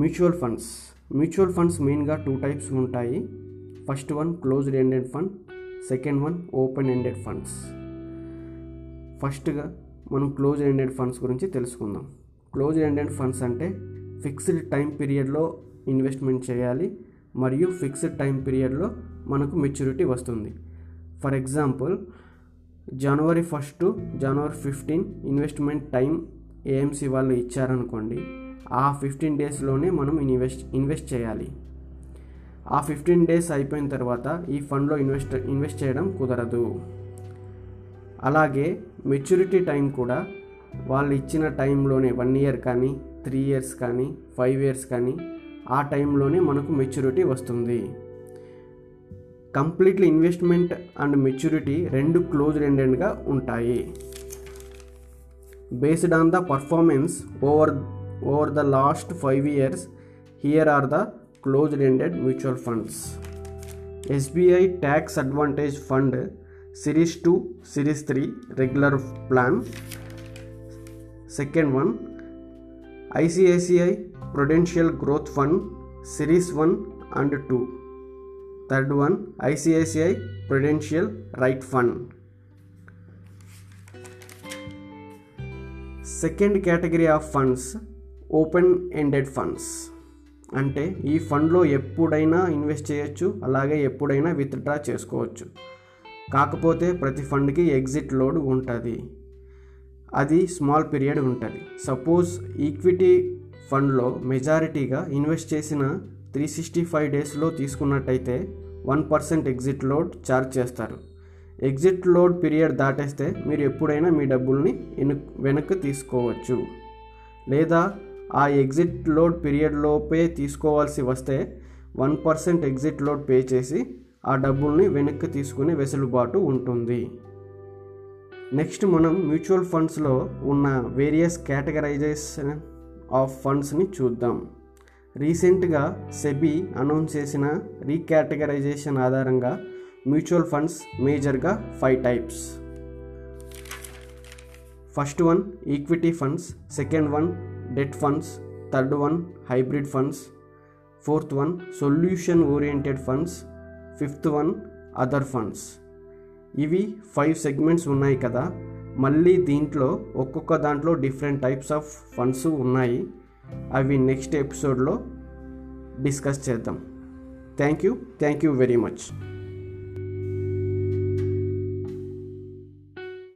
Mutual funds. Mutual funds మెయిన్గా two types ఉంటాయి. First one closed ended fund second one open ended funds. ఫస్ట్గా మనం close ended funds గురించి తెలుసుకుందాం. Close ended funds అంటే fixed time పీరియడ్లో ఇన్వెస్ట్మెంట్ చేయాలి మరియు ఫిక్స్డ్ టైం పీరియడ్లో మనకు మెచ్యూరిటీ వస్తుంది. For example January first to January fifteen investment time AMC వాళ్ళు ఇచ్చారనుకోండి ఆ ఫిఫ్టీన్ డేస్లోనే మనం ఇన్వెస్ట్ ఇన్వెస్ట్ చేయాలి. ఆ ఫిఫ్టీన్ డేస్ అయిపోయిన తర్వాత ఈ ఫండ్లో ఇన్వెస్ట్ ఇన్వెస్ట్ చేయడం కుదరదు. అలాగే మెచ్యూరిటీ టైం కూడా వాళ్ళు ఇచ్చిన టైంలోనే వన్ ఇయర్ కానీ త్రీ ఇయర్స్ కానీ ఫైవ్ ఇయర్స్ కానీ ఆ టైంలోనే మనకు మెచ్యూరిటీ వస్తుంది. కంప్లీట్లీ ఇన్వెస్ట్మెంట్ అండ్ మెచ్యూరిటీ రెండు క్లోజ్ ఎండెడ్గా ఉంటాయి. Based on the performance over over the last 5 years here are the closed ended mutual funds. SBI tax advantage fund series 2 series 3 regular plan. Second one ICICI prudential growth fund series 1 and 2 third one ICICI prudential right fund. Second category of funds open ended funds. అంటే ఈ ఫండ్లో ఎప్పుడైనా invest చేయొచ్చు అలాగే ఎప్పుడైనా withdraw చేసుకోవచ్చు. కాకపోతే ప్రతి ఫండ్కి ఎగ్జిట్ లోడ్ ఉంటుంది. అది స్మాల్ పీరియడ్ ఉంటుంది. సపోజ్ ఈక్విటీ ఫండ్లో మెజారిటీగా ఇన్వెస్ట్ చేసిన త్రీ సిక్స్టీ ఫైవ్ డేస్లో తీసుకున్నట్టయితే one percent exit load charge చేస్తారు. ఎగ్జిట్ లోడ్ పీరియడ్ దాటేస్తే మీరు ఎప్పుడైనా మీ డబ్బుల్ని వెనక్కి తీసుకోవచ్చు. లేదా ఆ ఎగ్జిట్ లోడ్ పీరియడ్ లోపే తీసుకోవాల్సి వస్తే one percent exit load pay చేసి ఆ డబ్బుల్ని వెనక్కి తీసుకునే వెసులుబాటు ఉంటుంది. నెక్స్ట్ మనం మ్యూచువల్ ఫండ్స్లో ఉన్న వేరియస్ కేటగరైజేషన్ ఆఫ్ ఫండ్స్ని చూద్దాం. రీసెంట్గా సెబీ అనౌన్స్ చేసిన రీకేటగరైజేషన్ ఆధారంగా మ్యూచువల్ ఫండ్స్ మేజర్గా five types. First one equity funds second one debt funds third one hybrid funds fourth one solution oriented funds fifth one other funds. ఇవి five segments ఉన్నాయి కదా మళ్ళీ దీంట్లో ఒక్కొక్క దాంట్లో డిఫరెంట్ టైప్స్ ఆఫ్ ఫండ్స్ ఉన్నాయి. అవి నెక్స్ట్ ఎపిసోడ్లో డిస్కస్ చేద్దాం. Thank you thank you very much.